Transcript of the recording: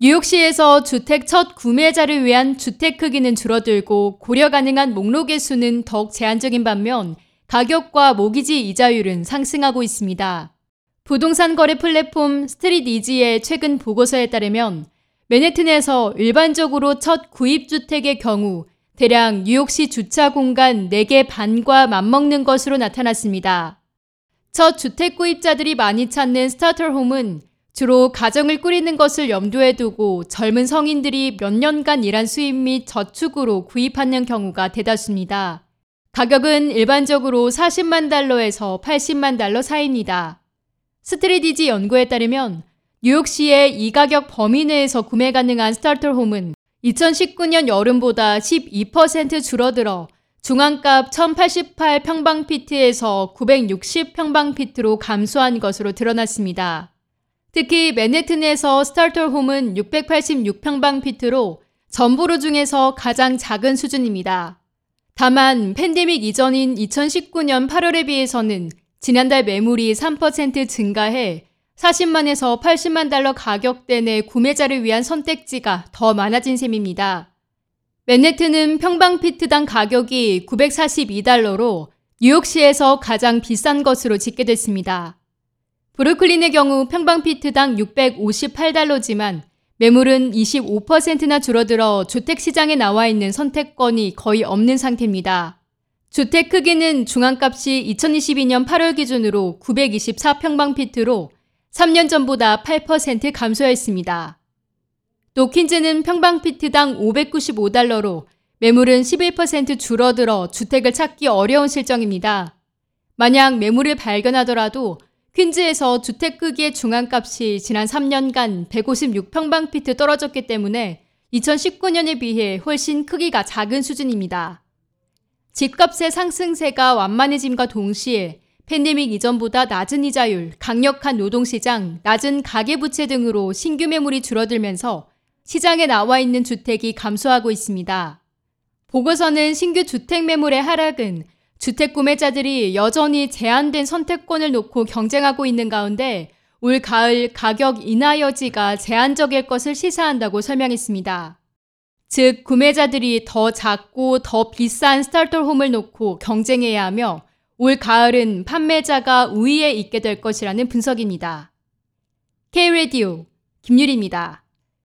뉴욕시에서 주택 첫 구매자를 위한 주택 크기는 줄어들고 고려 가능한 목록의 수는 더욱 제한적인 반면 가격과 모기지 이자율은 상승하고 있습니다. 부동산 거래 플랫폼 StreetEasy의 최근 보고서에 따르면 맨해튼에서 일반적으로 첫 구입주택의 경우 대략 뉴욕시 주차 공간 4개 반과 맞먹는 것으로 나타났습니다. 첫 주택 구입자들이 많이 찾는 스타터홈은 주로 가정을 꾸리는 것을 염두에 두고 젊은 성인들이 몇 년간 일한 수입 및 저축으로 구입하는 경우가 대다수입니다. 가격은 일반적으로 40만 달러에서 80만 달러 사이입니다. StreetEasy 연구에 따르면 뉴욕시의 이 가격 범위 내에서 구매 가능한 스타터 홈은 2019년 여름보다 12% 줄어들어 중앙값 1088 평방피트에서 960 평방피트로 감소한 것으로 드러났습니다. 특히 맨해튼에서 스타터 홈은 686평방 피트로 전 borough 중에서 가장 작은 수준입니다. 다만 팬데믹 이전인 2019년 8월에 비해서는 지난달 매물이 3% 증가해 40만에서 80만 달러 가격대 내 구매자를 위한 선택지가 더 많아진 셈입니다. 맨해튼은 평방 피트당 가격이 942달러로 뉴욕시에서 가장 비싼 것으로 집계됐습니다. 브루클린의 경우 평방피트당 658달러지만 매물은 25%나 줄어들어 주택시장에 나와 있는 선택권이 거의 없는 상태입니다. 주택 크기는 중앙값이 2022년 8월 기준으로 924평방피트로 3년 전보다 8% 감소했습니다. 노킨즈는 평방피트당 595달러로 매물은 11% 줄어들어 주택을 찾기 어려운 실정입니다. 만약 매물을 발견하더라도 퀸즈에서 주택 크기의 중앙값이 지난 3년간 156평방피트 떨어졌기 때문에 2019년에 비해 훨씬 크기가 작은 수준입니다. 집값의 상승세가 완만해짐과 동시에 팬데믹 이전보다 낮은 이자율, 강력한 노동시장, 낮은 가계부채 등으로 신규 매물이 줄어들면서 시장에 나와 있는 주택이 감소하고 있습니다. 보고서는 신규 주택 매물의 하락은 주택 구매자들이 여전히 제한된 선택권을 놓고 경쟁하고 있는 가운데 올 가을 가격 인하 여지가 제한적일 것을 시사한다고 설명했습니다. 즉, 구매자들이 더 작고 더 비싼 스타터 홈을 놓고 경쟁해야 하며 올 가을은 판매자가 우위에 있게 될 것이라는 분석입니다. K-Radio 김유리입니다.